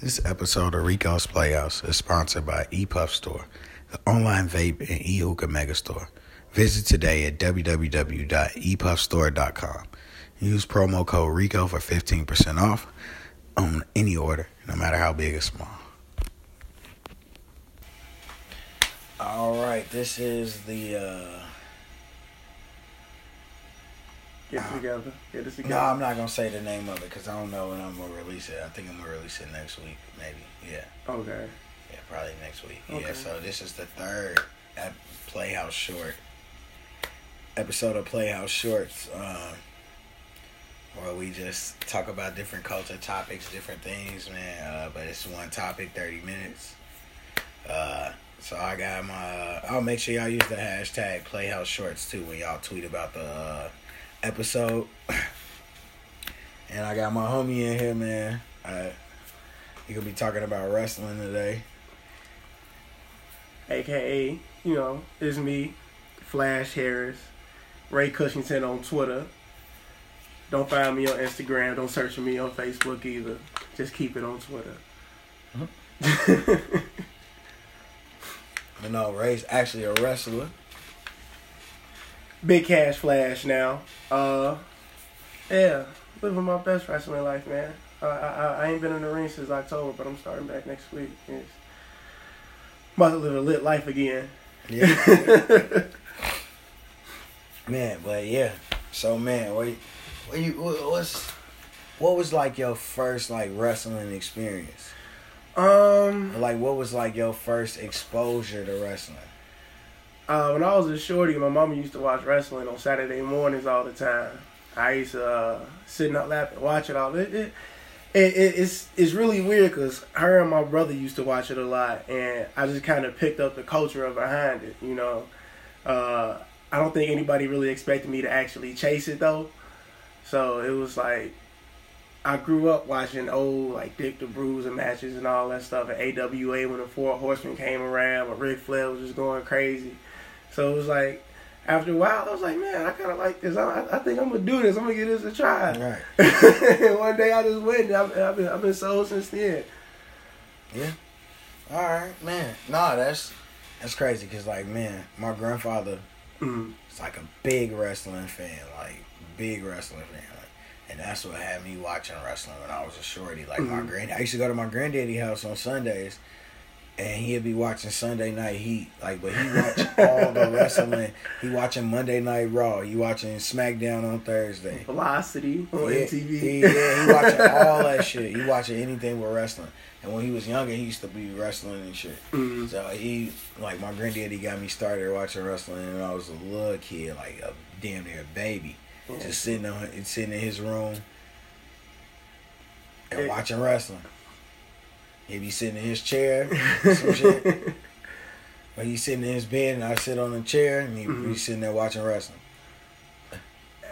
This episode of Rico's Playhouse is sponsored by ePuff Store, the online vape and e-hookah megastore. Visit today at www.epuffstore.com. Use promo code RICO for 15% off on any order, no matter how big or small. All right, this is the. Uh... Get it together. Get it together. No, I'm not gonna say the name of it because I don't know when I'm gonna release it. I think I'm gonna release it next week, maybe. Yeah. Okay. Yeah, probably next week. Okay. Yeah. So this is the third ep- Playhouse Short episode of Playhouse Shorts, um, where we just talk about different culture topics, different things, man. Uh, but it's one topic, thirty minutes. Uh, so I got my. I'll make sure y'all use the hashtag Playhouse Shorts too when y'all tweet about the uh, episode. and I got my homie in here, man. Uh, he gonna be talking about wrestling today. AKA, you know, it's me, Flash Harris, Ray Kushington on Twitter. Don't find me on Instagram. Don't search for me on Facebook either. Just keep it on Twitter. But know, Ray's actually a wrestler. Big Cash Flash now. Uh, yeah, living my best wrestling life, man. I, I I ain't been in the ring since October, but I'm starting back next week. It's about to live a lit life again. Yeah. man, but yeah. So man, what, what you what, what's what was like your first like wrestling experience? Um, Like what was like your first exposure to wrestling? Uh, when I was a shorty, my mama used to watch wrestling on Saturday mornings all the time. I used to uh, sit in her lap and watch it all. It, it, it, it it's it's really weird because her and my brother used to watch it a lot, and I just kind of picked up the culture of behind it. You know, uh, I don't think anybody really expected me to actually chase it though. So it was like I grew up watching old like Dick the Bruiser matches and all that stuff at AWA when the Four Horsemen came around, when Ric Flair was just going crazy. So it was like after a while, I was like, man, I kind of like this. I, I think I'm gonna do this. I'm gonna give this a try. Right. and one day I just went. And I've, I've been I've been sold since then. Yeah. All right, man. No, that's that's crazy because like man, my grandfather Mm. is like a big wrestling fan, like big wrestling fan. Like, and that's what had me watching wrestling when I was a shorty. Like my Mhm. grand, I used to go to my granddaddy house on Sundays, and he'll be watching Sunday Night Heat. Like, but he watch all the wrestling. He watching Monday Night Raw. He watching SmackDown on Thursday. Velocity on yeah, MTV. he- yeah, he watching all that shit. He watching anything with wrestling. And when he was younger, he used to be wrestling and shit. Mm. So he, like, my granddaddy got me started watching wrestling, and I was a little kid, like a damn near baby, Yeah. just sitting on, sitting in his room and watching wrestling. He'd be sitting in his chair, some shit. Or he's sitting in his bed, and I sit on the chair, and he'd be Mhm. sitting there watching wrestling.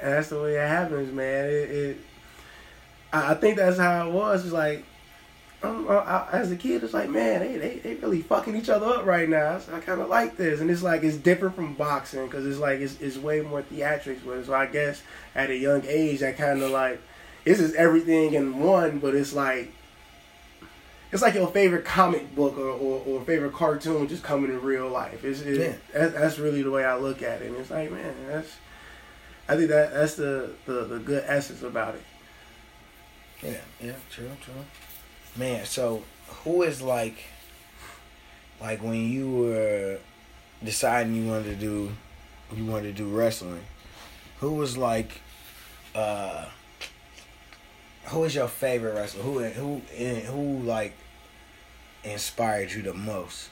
And that's the way it happens, man. It, it I think that's how it was. It's like, um, I, as a kid, it's like, man, they, they, they really fucking each other up right now. So I kind of like this, and it's like it's different from boxing because it's like it's, it's way more theatrics with it. So I guess at a young age, I kind of like this is everything in one, but it's like it's like your favorite comic book or, or, or favorite cartoon just coming in real life. It's, it, Yeah. that's really the way I look at it. And it's like, man, that's I think that that's the, the, the good essence about it. Yeah, yeah, true, true. Man, so who is like, like when you were deciding you wanted to do, you wanted to do wrestling, who was like, uh, who is your favorite wrestler? Who who who like inspired you the most?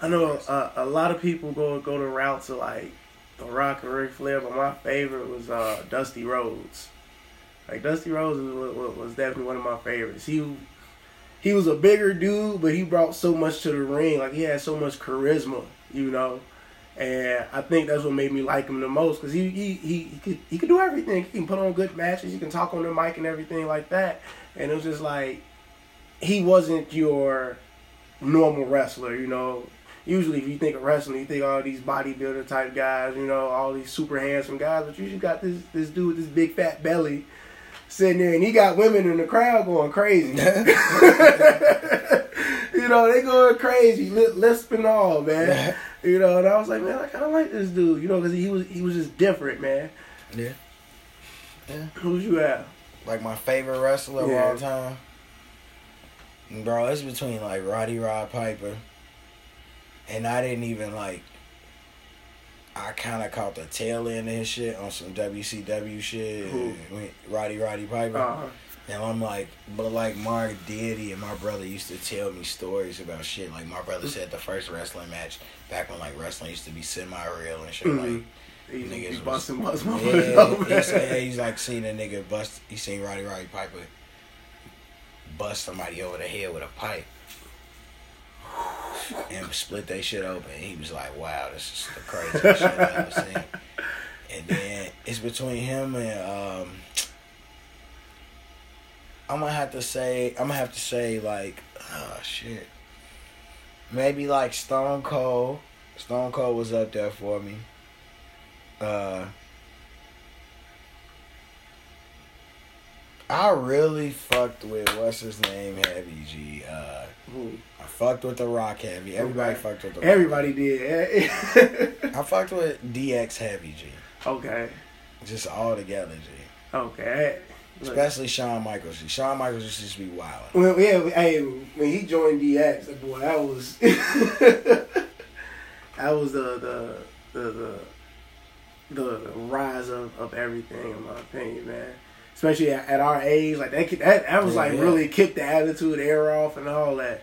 I know a lot of people go go the route to like The Rock and Ric Flair, but my favorite was uh, Dusty Rhodes. Like Dusty Rhodes was, was, was definitely one of my favorites. He he was a bigger dude, but he brought so much to the ring. Like he had so much charisma, you know. And I think that's what made me like him the most because he, he he he could he could do everything. He can put on good matches. He can talk on the mic and everything like that. And it was just like he wasn't your normal wrestler, you know. Usually, if you think of wrestling, you think all these bodybuilder type guys, you know, all these super handsome guys. But you just got this this dude with this big fat belly sitting there, and he got women in the crowd going crazy. you know, they going crazy, li- lisping all, man. You know, and I was like, man, I kind of like this dude. You know, because he was he was just different, man. Yeah. Yeah. Who's you at? Like my favorite wrestler Yeah. of all time. Bro, it's between like Roddy Rod Piper. And I didn't even like I kinda caught the tail end of his shit on some WCW shit. Who? Roddy Roddy Piper. Uh, And I'm like, but like Mark Diddy and my brother used to tell me stories about shit. Like my brother said the first wrestling match back when like wrestling used to be semi real and shit. Mhm. he Niggas he was- busting bust Like, yeah, open. he said he's like seen a nigga bust. He seen Roddy Roddy Piper bust somebody over the head with a pipe and split that shit open. He was like, "Wow, this is the craziest shit I've ever seen." And then it's between him and um, I'm gonna have to say I'm gonna have to say like oh shit maybe like Stone Cold Stone Cold was up there for me uh I really fucked with what's his name Heavy G uh? I fucked with the Rock Heavy everybody Okay. fucked with the Rock. Everybody did. I fucked with DX Heavy G okay. just all together G Okay. Especially Shawn Michaels G Shawn Michaels used to just be wild Well, yeah, hey, when he joined DX, boy, that was that was the the the the, the rise of, of everything, in my opinion, man. Especially at, at our age, like that, that, that was Yeah, like yeah. really kicked the Attitude Era off and all that.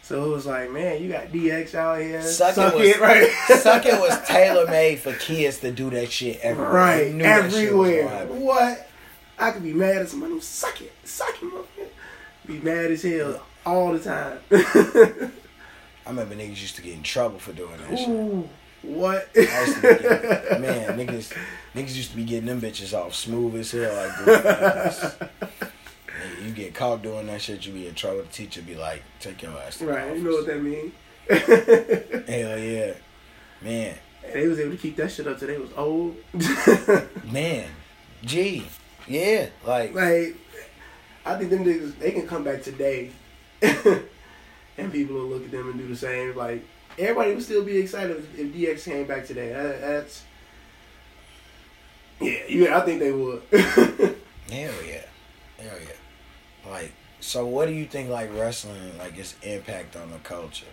So it was like, man, you got DX out here, Suck, suck it, was, it, right? Suck it was tailor made for kids to do that shit everywhere. right, knew that shit was everywhere. What? I could be mad at somebody. Suck it, suck it, motherfucker. Be mad as hell all the time. I remember niggas used to get in trouble for doing that shit. What? I used to be getting, man, niggas, niggas used to be getting them bitches off smooth as hell. Like. You get caught doing that shit, you be in trouble. The teacher be like, take your ass to right, you know what that mean. Hell yeah, man, they was able to keep that shit up till they was old. man, gee, yeah, like, like, I think them niggas, they can come back today, and people will look at them and do the same. Like, everybody would still be excited if, DX came back today. That, that's, yeah, yeah, I think they would. hell yeah, hell yeah. Like, so what do you think, like, wrestling, like, its impact on the culture?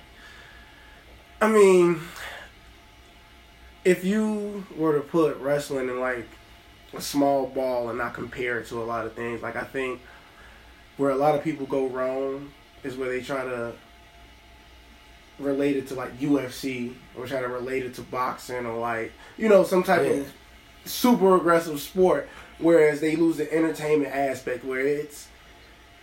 I mean, if you were to put wrestling in like a small ball and not compare it to a lot of things, like I think where a lot of people go wrong is where they try to relate it to like UFC or try to relate it to boxing or like you know some type Yeah. of super aggressive sport, whereas they lose the entertainment aspect where it's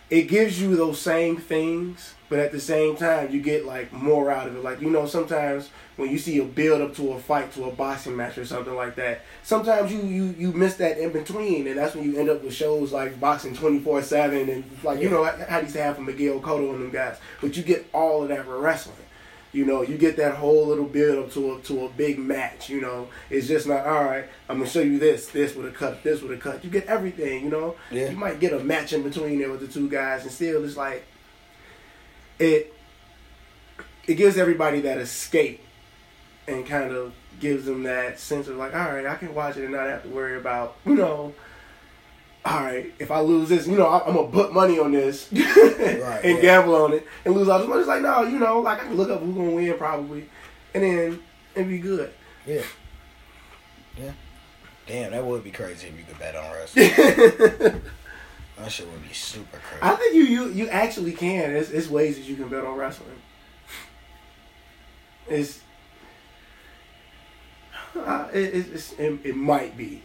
it gives you those same things, but at the same time you get like more out of it. Like you know, sometimes when you see a build up to a fight, to a boxing match or something like that, sometimes you you you miss that in between, and that's when you end up with shows like boxing twenty four seven and like you know how do you to have from Miguel Cotto and them guys. But you get all of that wrestling. You know, you get that whole little build up to a to a big match. You know, it's just not all right. I'm gonna show you this, this with a cut, this with a cut. You get everything. You know, Yeah. you might get a match in between there with the two guys, and still it's like it. It gives everybody that escape, and kind of gives them that sense of like, all right, I can watch it and not have to worry about you know. All right, if I lose this, you know, I- I'm gonna put money on this Right, and yeah. gamble on it and lose all this money. It's like, no, you know, like I can look up who's gonna win probably, and then and be good. Yeah. Yeah. Damn, that would be crazy if you could bet on wrestling. that shit would be super crazy. I think you you you actually can. It's, it's ways that you can bet on wrestling. It's, uh, it, it's it, it might be.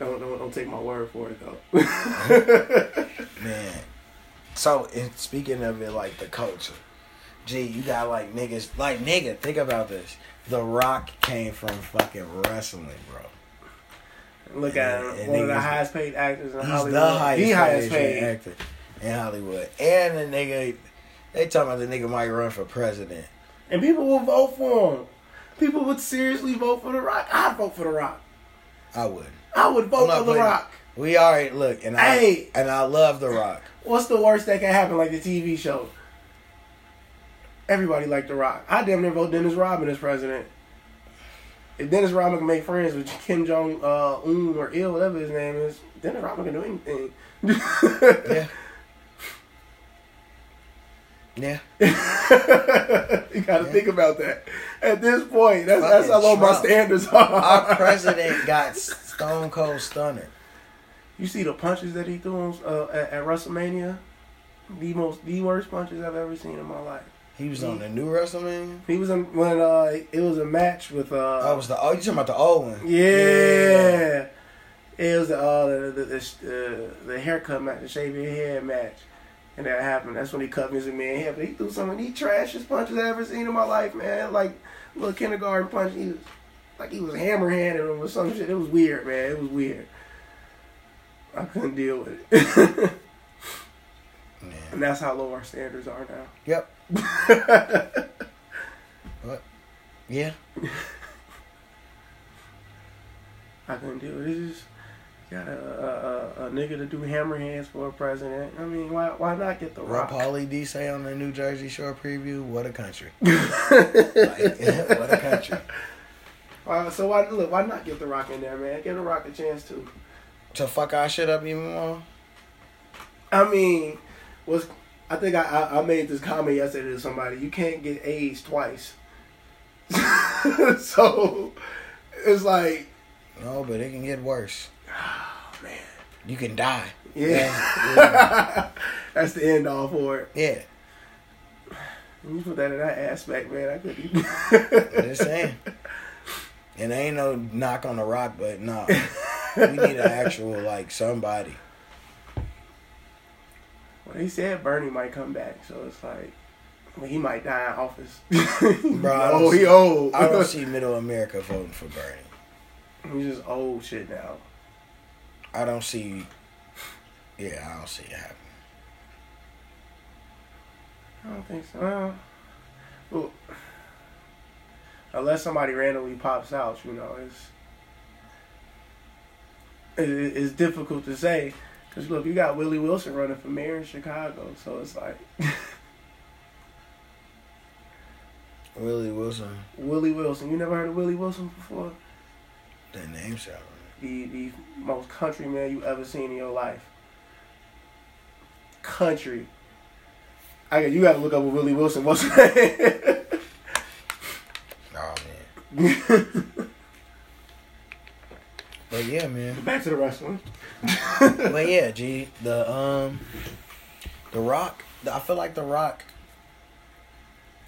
Don't, don't don't take my word for it though. Man. So, and speaking of it, like the culture, gee, you got like niggas, like nigga, think about this. The Rock came from fucking wrestling, bro. Look at And- him, and one of the highest paid actors in Hollywood. the highest, the highest paid paid. actor in Hollywood. And the nigga, they talking about the nigga might run for president. And people will vote for him. People would seriously vote for The Rock. I'd vote for The Rock. I would. I would vote for The Rock. We already look, and I Hey. and I love The Rock. What's the worst that can happen, like the TV show? Everybody liked The Rock. I damn near vote Dennis Rodman as president. If Dennis Rodman can make friends with Kim Jong uh, Un or Il, whatever his name is, Dennis Rodman can do anything. Yeah. Yeah. you got to Yeah. think about that. At this point, that's that's how Fucking low my Trump. standards are. Our president got stone cold stunner. You see the punches that he threw on, uh, at, at WrestleMania? The most, the worst punches I've ever seen in my life. He was on the new WrestleMania. He was in when uh, it was a match with uh, Oh, was the oh you talking about the old one? Yeah. It was the uh the the, the, uh, the haircut match, the shave your head match. And that happened. That's when he cut Mr. Man hair. But he threw some of the trashiest punches I've ever seen in my life, man. Like little kindergarten punch. He was like he was hammer handing him or some shit. It was weird, man. It was weird. I couldn't deal with it. and that's how low our standards are now. Yep. What? Yeah. I couldn't deal with it. It's just got a, a, a, nigga to do hammer hands for a president. I mean, why why not get the What rock? Pauly D say on the New Jersey Shore preview? What a country. Like, what a country. Uh, so why look? Why not get the Rock in there, man? Give the Rock a chance too. To fuck our shit up even more? I mean, was I think I, I, I made this comment yesterday to somebody. You can't get AIDS twice. so it's like, No, but it can get worse. oh man, You can die. yeah. Yeah. That's the end all for it. Yeah. You put that in that aspect, man. I could. Just saying. And ain't no knock on the rock, but no. We need an actual like somebody. Well, he said Bernie might come back, so it's like, well, he might die in office. Bro, oh, he old. I don't see middle America voting for Bernie. He's just old shit now. I don't see Yeah, I don't see it happening. I don't think so. Well, unless somebody randomly pops out, you know, it's it, it's difficult to say. Cause look, you got Willie Wilson running for mayor in Chicago, so it's like Willie Wilson, Willie Wilson. You never heard of Willie Wilson before? that name sound The the most country man you ever seen in your life. Country. I you got to look up Willie Wilson was. But yeah, man. Back to the wrestling. but yeah, G, the um, the Rock. I feel like the Rock.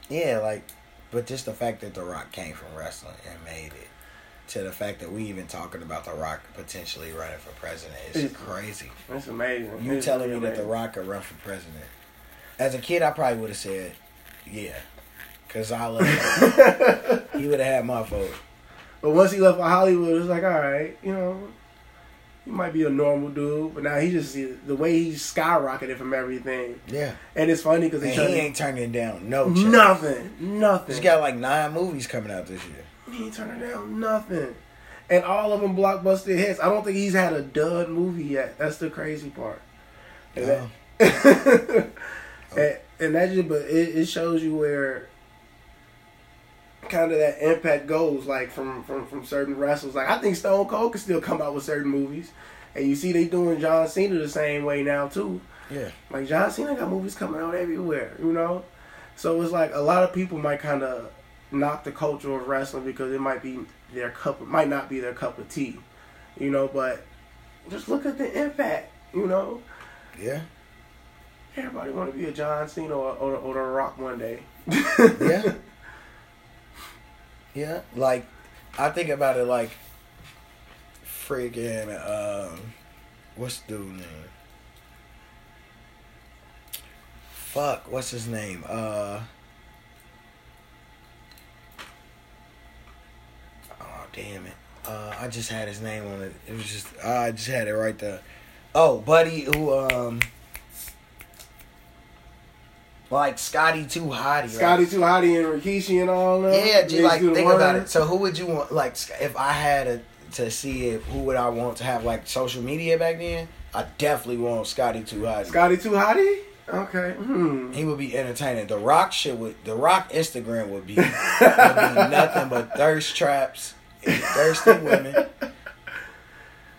Yeah, like, but just the fact that the Rock came from wrestling and made it to the fact that we even talking about the Rock potentially running for president is It's- crazy. That's amazing. You telling me really that the. Rock could run for president? As a kid, I probably would have said, yeah, cause I love. him. he would have had my vote. But once he left for Hollywood, it's like, all right, you know, he might be a normal dude, but now he just the way he skyrocketed from everything, Yeah, and it's funny because he ain't turning down no. check. nothing, nothing. He's got like nine movies coming out this year. he ain't turning down nothing, and all of them blockbuster hits. I don't think he's had a dud movie yet. That's the crazy part. And, that, oh. and, and that just, but it, it shows you where kind of that impact goes, like from, from from certain wrestlers. Like I think Stone Cold can still come out with certain movies, and you see they doing John Cena the same way now too. Yeah, Like John Cena got movies coming out everywhere, you know. So it's like a lot of people might kind of knock the culture of wrestling because it might be their cup, might not be their cup of tea, you know. But just look at the impact, you know. yeah, Everybody want to be a John Cena or, or, or The Rock one day. yeah, yeah. Like I think about it like freaking um, what's the dude name? Fuck, what's his name? Uh. Oh damn it! Uh, I just had his name on it. It was just I just had it right there. Oh, buddy, who um, like Scotty Too Hottie. right? Scotty Too Hottie and Rikishi and all that. Yeah, just like think about word. it. So who would you want? Like, if I had a to see if who would I want to have like social media back then, I definitely want Scotty Too Hot. Scotty Too Hottie? Okay. Hmm. He would be entertaining. The Rock shit would the Rock Instagram would be, would be nothing but thirst traps, and thirsty women.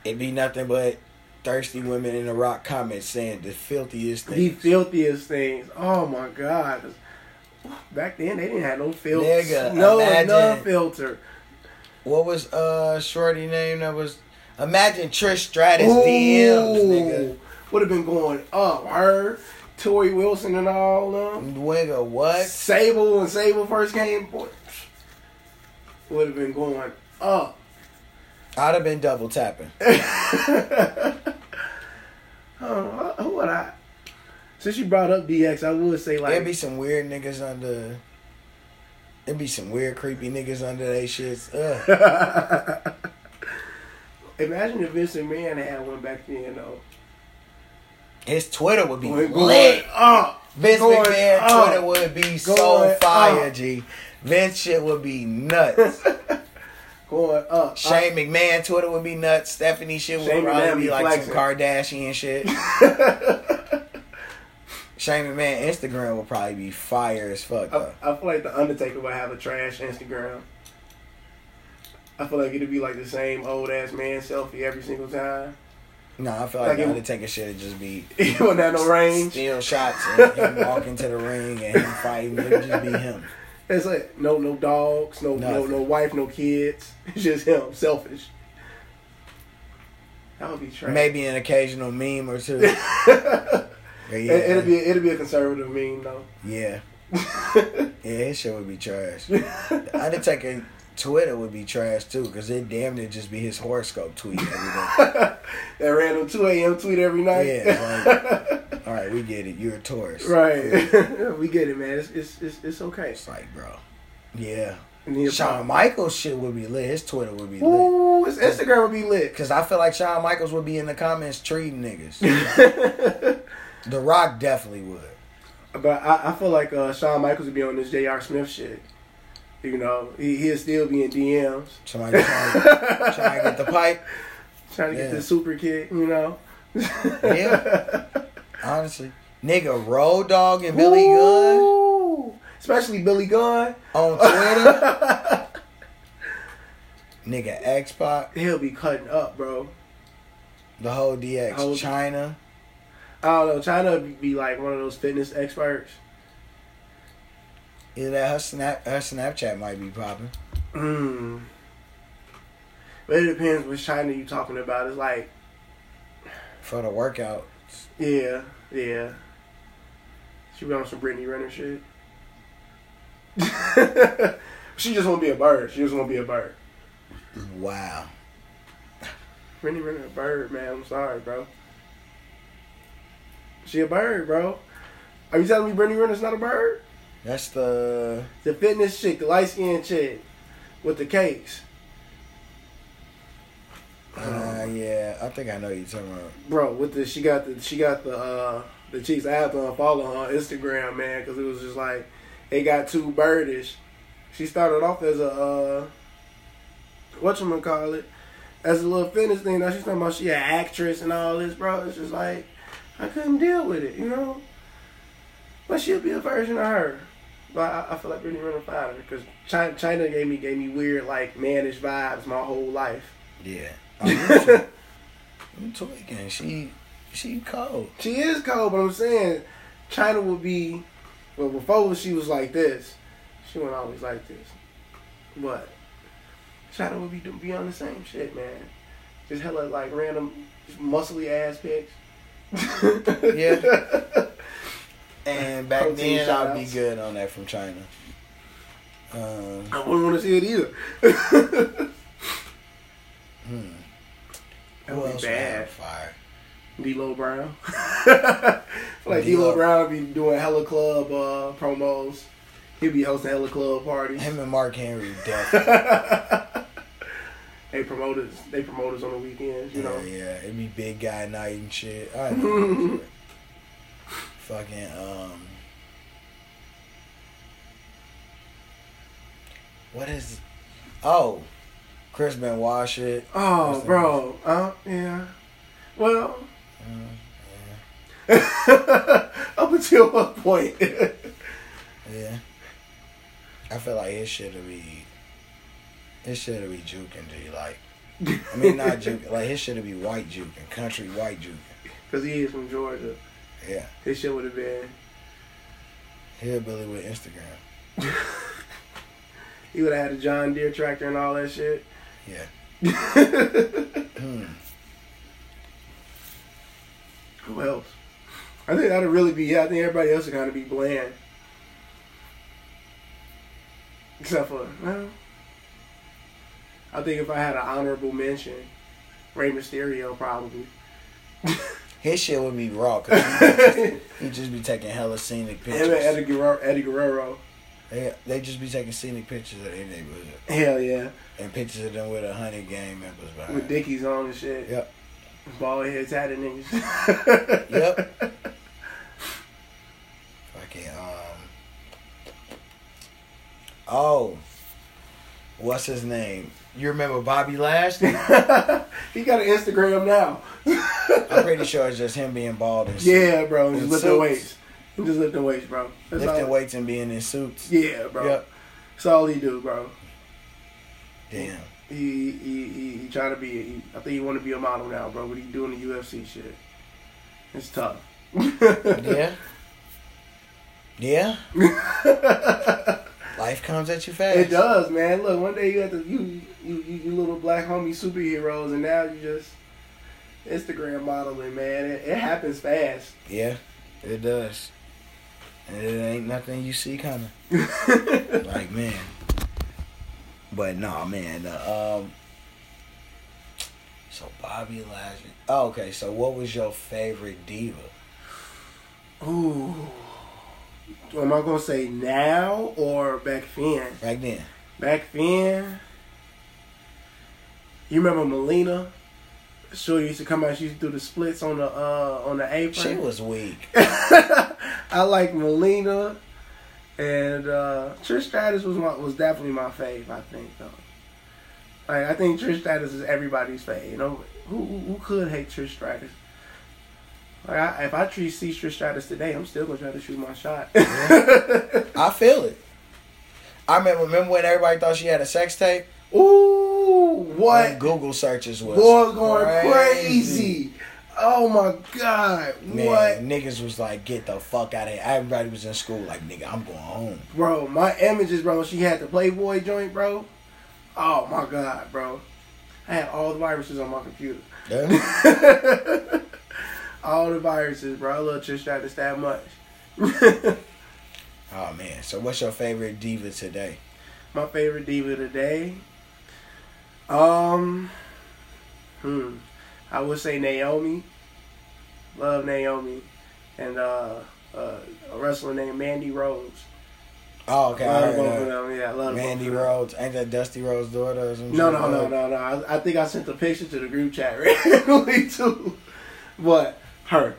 It'd be nothing but thirsty women in the Rock comments saying the filthiest things. The filthiest things. Oh my god. Back then they didn't have no filter. Nigga, no, imagine- no filter. What was uh shorty name that was? Imagine Trish Stratus DMs, nigga. Would have been going up. Her, Torrie Wilson, and all them. Nigga, what? Sable when Sable first came, boy, would have been going up. I'd have been double tapping. Oh, who would I? Since you brought up DX, I would say like There'd be some weird niggas under. There'd be some weird, creepy niggas under they shits. Imagine if Vince McMahon had one back then, though. His Twitter would be Going, lit. up. Vince going McMahon up. Twitter would be so Going fire, up. G. Vince shit would be nuts. Going up. Shane McMahon Twitter would be nuts. Stephanie shit would Shane probably be be like some. Kardashian shit. Shane McMahon Instagram would probably be fire as fuck I, though. I feel like the Undertaker would have a trash Instagram. I feel like it'd be like the same old ass man selfie every single time. No, I feel like, Like the Undertaker shit would just be He wouldn't have no range. steal shots and him walking to the ring and him fighting. It would just be him. It's like no no dogs, no no Nothing. no wife, no kids. It's just him, selfish. That would be trash. Maybe an occasional meme or two. Yeah, It, it'll be it'll be a conservative meme though. yeah, yeah. His shit would be trash. The Undertaker Twitter would be trash too, cause it damn near just be his horoscope tweet every day. that random two a.m. tweet every night. Yeah, All right, we get it. You're a Taurus, right. we get it, man. It's it's it's, it's okay. It's like, bro, yeah. Shawn Michaels shit would be lit. His Twitter would be lit. Ooh, his Instagram would be lit. Cause I feel like Shawn Michaels would be in the comments treating niggas. the Rock definitely would. But I, I feel like uh, Shawn Michaels would be on this J.R. Smith shit. You know, he, he'll still be in DMs. Trying, trying to get the pipe. Trying to get the super kick, you know? Yeah. Honestly, nigga, Road Dog and Billy Gunn Especially Billy Gunn. on Twitter. nigga, X Pac, He'll be cutting up, bro. the whole DX, Whole- Chyna. I don't know. Chyna would be like one of those fitness experts. Yeah, that her snap, her Snapchat might be popping. Mm. But it depends which Chyna you talking about. It's like, for the workout. yeah, yeah. She be on some Brittany Renner shit. she just want to be a bird. She just want to be a bird. Wow. Brittany Renner a bird, man. I'm sorry, bro. She a bird, bro. Are you telling me Brittany Renner's not a bird? That's the The fitness chick, the light skinned chick with the cakes. Uh, yeah. I think I know you talking about. Bro, with the she got the she got the uh the cheeks. I have to unfollow her on Instagram, man, because it was just like it got too birdish. She started off as a uh what you call it as a little fitness thing. Now she's talking about she an actress and all this, bro. It's just like I couldn't deal with it, you know. But she'll be a version of her. But I, I feel like Brittany Renner fine because Chyna, Chyna gave me gave me weird like mannish vibes my whole life. Yeah. Oh, you- you tweaking. She, she cold. She is cold, but I'm saying Chyna would be. Well, before she was like this, she wasn't always like this. But Chyna would be be on the same shit, man. Just hella like random, muscly ass pics. Yeah. And back Protein then, I'd be good on that from Chyna. Um, I wouldn't want to see it either. hmm. That would be else would have bad. fire? D'Lo Brown. Like D'Lo D'Lo. Brown would be doing hella club uh, promos. He'd be hosting hella club parties. Him and Mark Henry definitely. they promoters, they promoters on the weekends, you know. Yeah, yeah, it'd be big guy night and shit. I know. Fucking um. What is? Oh, Chris Benoit shit. Oh, the- bro. Uh, yeah. Well, Mm, up until what point? yeah. I feel like his shit would be. His shit would be juking G. Like, I mean, not juking. Like, his shit would be white juking, country white juking. Because he is from Georgia. Yeah. His shit would have been. Hillbilly with Instagram. He would have had a John Deere tractor and all that shit. Yeah. Hmm. Who else? I think that'd really be. Yeah, I think everybody else would kind of be bland. Except for, well, I think if I had an honorable mention, Rey Mysterio probably. His shit would be raw. Cause he he just be taking hella scenic Him and Eddie pictures. Guerrero, Eddie Guerrero. They, they just be taking scenic pictures of their neighborhood. Hell yeah. And pictures of them with a hundred gang members behind. With Dickies on and shit. Yep. Bald head tatted niggas. Yep. Fucking um. Oh, what's his name? You remember Bobby Lashley? he got an Instagram now. I'm pretty sure it's just him being bald and shit. Yeah, bro. Just lifting weights. Just lifting weights, bro. That's lifting all. weights and being in suits. Yeah, bro. Yep. That's all he do, bro. Damn. He he he, he trying to be. He, I think he want to be a model now, bro. But he doing the UFC shit. It's tough. Yeah. Yeah. Life comes at you fast. It does, man. Look, one day you have the you you you, you little black homie superheroes, and now you just Instagram modeling, man. It, it happens fast. Yeah, it does. And it ain't nothing you see coming. like man. But no, man. Uh, um. So Bobby Lashley. Oh, okay. So what was your favorite diva? Ooh. Am I gonna say now or back then? Back then. Back then, you remember Melina? Sure, used to come out. She used to do the splits on the uh on the apron. She was weak. I like Melina, and uh, Trish Stratus was my, was definitely my fave. I think though. Like I think Trish Stratus is everybody's fave. You know who who, who could hate Trish Stratus? Like I, if I treat see Trish Stratus today, I'm still gonna try to shoot my shot. I feel it. I remember. Remember when everybody thought she had a sex tape? Ooh, When what? Google searches was Boy, going crazy. Oh my god, Man, what? niggas was like, get the fuck out of here. Everybody was in school like, nigga, I'm going home. Bro, my images, bro. She had the Playboy joint, bro. Oh my god, bro. I had all the viruses on my computer. Yeah. all the viruses, bro. I love Trish Stratus that much. oh man. So what's your favorite diva today? my favorite diva today. Um, hmm, I would say Naomi. Love Naomi, and uh, uh, a wrestler named Mandy Rose. Oh, okay. Love both of them. Yeah, I love Mandy both of them. Rhodes. Ain't that Dusty Rhodes' daughter or something? No, no, no, no, no. I, I think I sent the picture to the group chat randomly too. But her,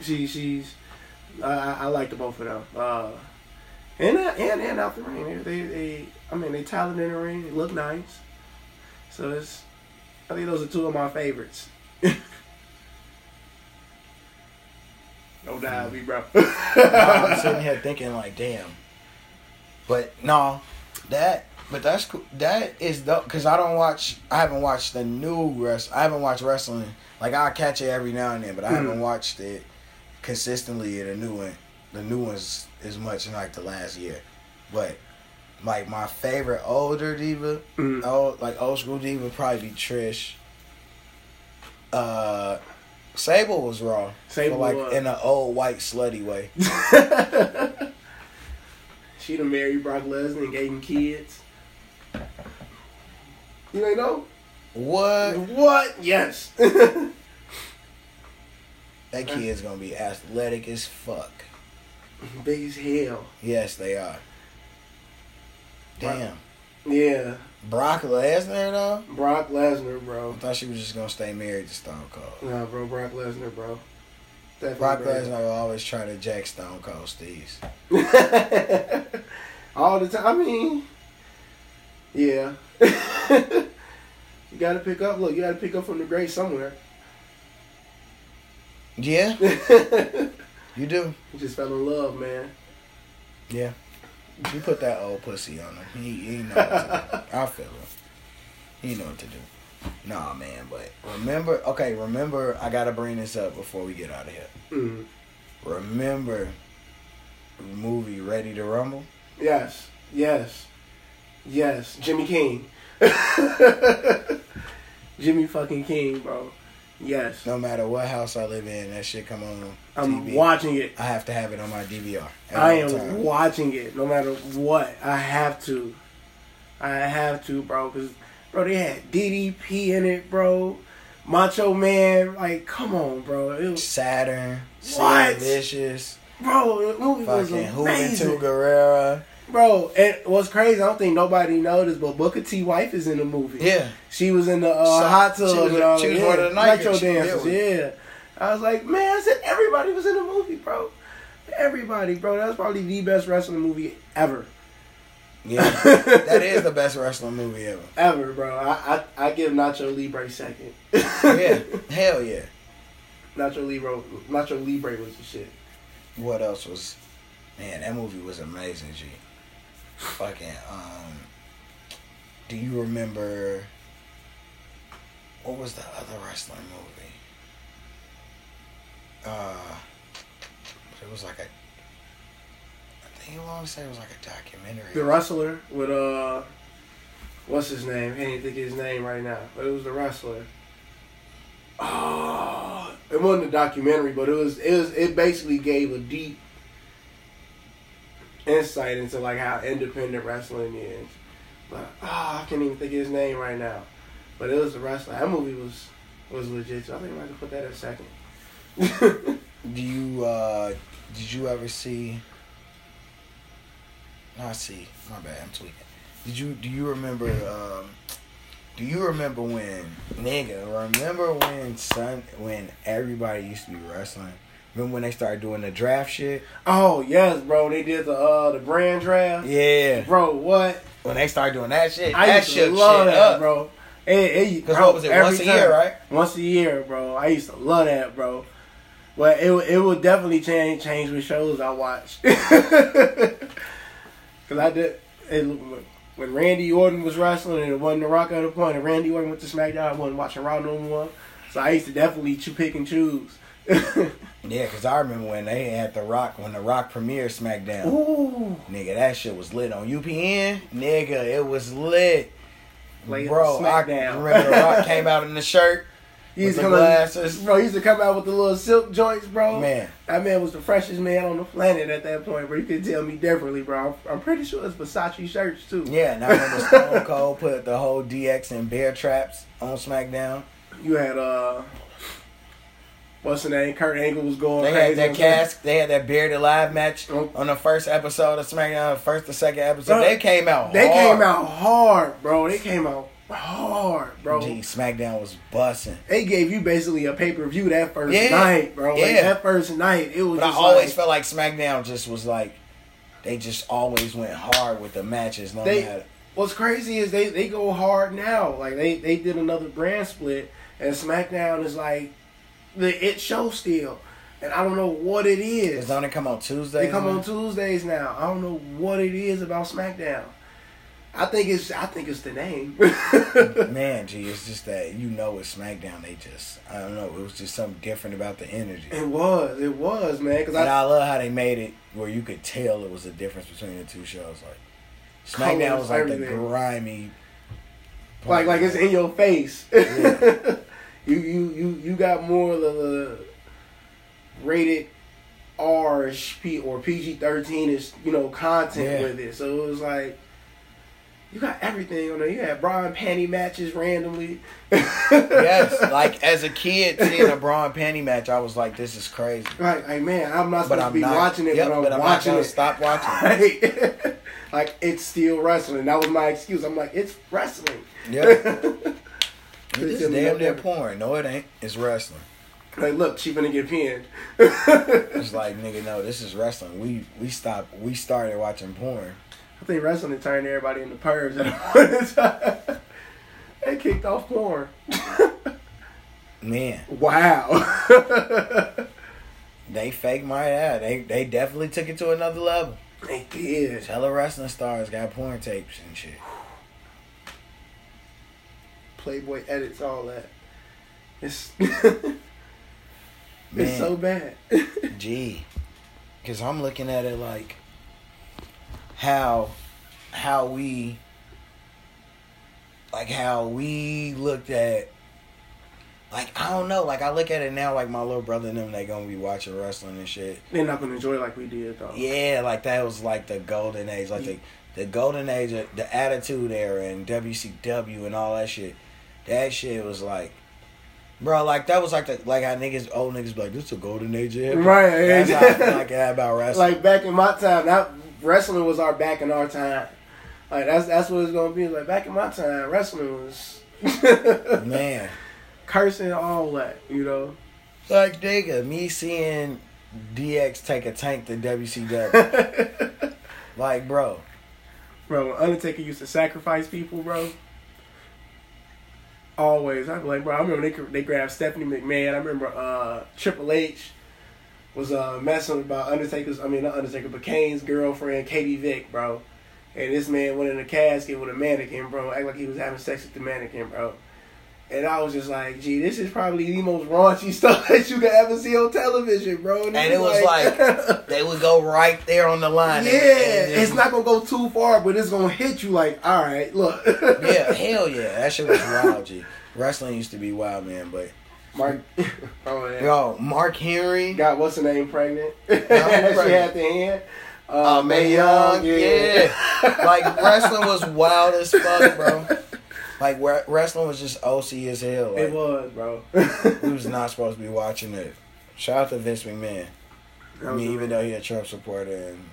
she, she's. I, I like the both of them. Uh, and uh, and and out the ring, they, they, they I mean, they talented in the ring. They look nice. So it's. I think those are two of my favorites. No doubt, me, bro. No, I'm sitting here thinking like, damn. But no, that. But that's cool. That is dope because I don't watch. I haven't watched the new rest. I haven't watched wrestling. Like I catch it every now and then, but I haven't Mhm. watched it consistently. The new one, the new ones as much in like the last year. But like my favorite older diva, Mm. old like old school diva, probably be Trish. Uh, Sable was raw. Sable like was. in an old white slutty way. she done married Brock Lesnar and gave him kids. You ain't know? What? What? Yes. That kid's gonna be athletic as fuck. Big as hell. Yes, they are. Damn. Yeah. Brock Lesnar though. Brock Lesnar, bro. I thought she was just gonna stay married to Stone Cold. Nah, bro. Brock Lesnar, bro. Definitely Brock bro. Lesnar will always try to jack Stone Cold Steve's. All the time. I mean, yeah. You gotta pick up. Look, you gotta pick up from the grave somewhere. Yeah, you do. you just fell in love, man. Yeah. You put that old pussy on him. He, he know what to do. I feel him. He know what to do. Nah, man, but remember, okay, remember, I gotta bring this up before we get out of here. Mm. Remember movie Ready to Rumble? Yes, yes, yes. Jimmy King. Jimmy fucking King, bro. Yes. No matter what house I live in, that shit come on I'm TV. watching it. I have to have it on my DVR. I am times. watching it no matter what. I have to. I have to, bro. Because, bro, they had DDP in it, bro. Macho Man. Like, come on, bro. It was, Saturn, What? Vicious, bro, the movie was fucking amazing. Juventud Guerrera. Bro, and what's crazy, I don't think nobody noticed, but Booker T. wife is in the movie. Yeah. She was in the uh, So- hot she tub was- and all she was yeah. one of the night Nitro dancers. Yeah. I was like, man, I said everybody was in the movie, bro. Everybody, bro. That was probably the best wrestling movie ever. Yeah. that is the best wrestling movie ever. Ever, bro. I I, I give Nacho Libre second. Yeah. Hell yeah. Nacho Libre, Nacho Libre was the shit. What else was man, that movie was amazing, G. Fucking um do you remember what was the other wrestling movie? Uh it was like a I think you want to say it was like a documentary. The wrestler with uh, what's his name? I can't think of his name right now, but it was the wrestler. Oh, it wasn't a documentary, but it was it was it basically gave a deep insight into like how independent wrestling is. But ah, I can't even think of his name right now. But it was the wrestler. That movie was was legit. So I think I might have put that at second. Do you uh did you ever see no, I see. My bad, I'm tweaking. Did you do you remember um do you remember when nigga, remember when son when everybody used to be wrestling? Remember when they started doing the draft shit? oh yes, bro. They did the uh the brand draft. Yeah. Bro, what? When they started doing that shit, I that used to shit love shit that, up. bro. It, it, Because bro, what was it, every once a time. year, right? Once a year, bro. I used to love that, bro. But it would- it would definitely change change with shows I watched. Cause I did it, when Randy Orton was wrestling and it wasn't The Rock at the point, and Randy Orton went to SmackDown, I wasn't watching Raw no more. So I used to definitely pick and choose. Yeah, because I remember when they had The Rock, when The Rock premiered SmackDown. Ooh, Nigga, that shit was lit on UPN. Nigga, it was lit. Play Bro, I SmackDown. remember The Rock came out in the shirt. he used to the come out, glasses. bro. He used to come out with the little silk joints, bro. Man, That man was the freshest man on the planet at that point, bro. You could tell me differently, bro. I'm, I'm pretty sure it's Versace shirts too. yeah, and I remember Stone Cold put the whole DX and Bear Traps on SmackDown. You had uh, what's the name? Kurt Angle was going They crazy. had that cask. they had that Buried Alive match Oh. on the first episode of SmackDown, the first or second episode. Bro, They came out They hard. came out hard, bro. They came out hard, bro. Gee, SmackDown was busting. They gave you basically a pay per view that first Yeah. night, bro. Like, Yeah. that first night, it was. But I always like, felt like SmackDown just was like, they just always went hard with the matches, no They- matter. What's crazy is they, they go hard now. Like they, they did another brand split, and SmackDown is like the it show still, and I don't know what it is. It's only come on Tuesday. They come on Tuesdays now. I don't know what it is about SmackDown. I think it's I think it's the name. Man, gee, it's just that you know it's SmackDown. They just, I don't know, it was just something different about the energy. it was, it was, man. Because And I, I love how they made it where you could tell it was a difference between the two shows. Like SmackDown was like the everything. grimy, like like it's in your face. Yeah. you you you you got more of the rated R P or PG thirteen is you know content Yeah. with it. So it was like. You got everything on there. You had bra and panty matches randomly. yes. Like as a kid seeing a bra and panty match, I was like, this is crazy. Like, like man, I'm not But supposed I'm to be not watching it, yep, but I'm, not watching gonna it. Stop watching. Like it's still wrestling. That was my excuse. I'm like, it's wrestling. Yep. It's damn that near porn. No, it ain't. It's wrestling. Like, look, she gonna get pinned. It's like nigga, no, this is wrestling. We we stopped. We started watching porn. I think wrestling turned everybody into pervs at one time. They kicked off porn. Man, wow. they fake my ad. They they definitely took it to another level. they did. Hella wrestling stars got porn tapes and shit. Playboy edits all that. It's Man, it's so bad. gee, because I'm looking at it like how how we like how we looked at like I don't know like I look at it now like my little brother and them they gonna be watching wrestling and shit They're not gonna enjoy it like we did though. yeah like that was like the golden age like the the golden age of the attitude era and WCW and all that shit that shit was like bro like that was like the like how niggas old niggas be like this is a golden age of hip-hop." Right. that's how I feel like that about wrestling like back in my time, that wrestling was our back in our time. Like that's that's what it's gonna be. Like back in my time, wrestling was man cursing all that, you know. Like nigga, me seeing DX take a tank to WCW. like, bro. bro, Undertaker used to sacrifice people, bro. Always, I'm like, bro. I remember they they grabbed Stephanie McMahon. I remember uh, Triple H was uh, messing about Undertaker's. I mean, not Undertaker, but Kane's girlfriend, Katie Vick, bro. And this man went in a casket with a mannequin, bro. Act like he was having sex with the mannequin, bro. And I was just like, gee, this is probably the most raunchy stuff that you could ever see on television, bro. And it was like, they would go right there on the line. yeah, and- and it's just- not gonna go too far, but it's gonna hit you like, all right, look. Yeah, hell yeah. That shit was wild, G. Wrestling used to be wild, man. But, Mark, oh yeah. yo, Mark Henry. Got what's her name pregnant? she had the hand. Uh, Uh, Mae Young, yeah. like, wrestling was wild as fuck, bro. Like, wrestling was just OC as hell. Like, It was, bro. we was not supposed to be watching it. Shout out to Vince McMahon. I mean, even though he a Trump supporter and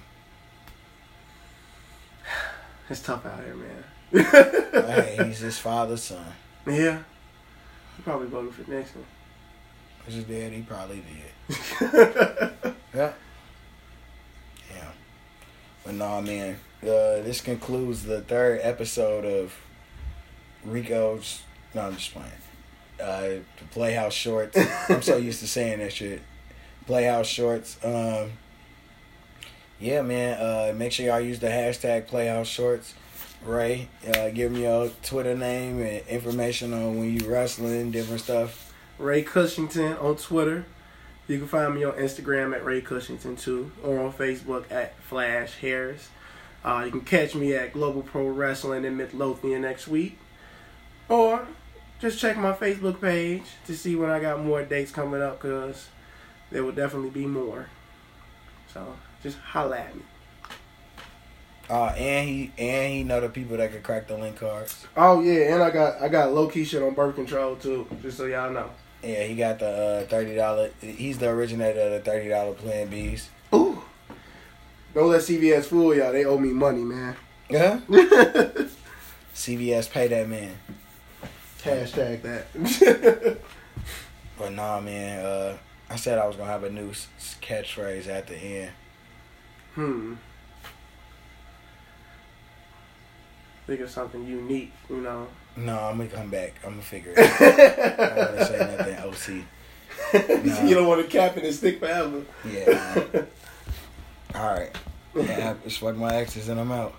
it's tough out here, man. hey, he's his father's son. yeah, he probably voted for Nixon. Which is dead, he probably did. yeah, Yeah. But nah, man. Uh, this concludes the third episode of Rico's. No, I'm just playing. Uh, the Playhouse Shorts. I'm so used to saying that shit. Playhouse Shorts. Um, yeah, man. Uh, make sure y'all use the hashtag Playhouse Shorts. Ray, uh, give me your Twitter name and information on when you wrestling, different stuff. Ray Kushington on Twitter. You can find me on Instagram at Ray Kushington too, or on Facebook at Flash Harris. Uh, you can catch me at Global Pro Wrestling in Midlothian next week, or just check my Facebook page to see when I got more dates coming up, cause there will definitely be more. So just holla at me. Uh, and he and he know the people that can crack the link cards. Oh yeah, and I got I got low key shit on birth control too, just so y'all know. Yeah, he got the uh, thirty dollar. He's the originator of the thirty dollar Plan Bs. Ooh. Don't let CVS fool y'all. They owe me money, man. Yeah. CVS pay that man. Hashtag that. But nah, man. Uh, I said I was gonna have a new catchphrase at the end. hmm. Think of something unique, you know. No, I'm gonna come back. I'm gonna figure it. out. I don't want to say nothing. OC. Nah. you don't want to cap it and stick forever. Yeah. nah. All right. Yeah, it's fuck my exes and I'm out.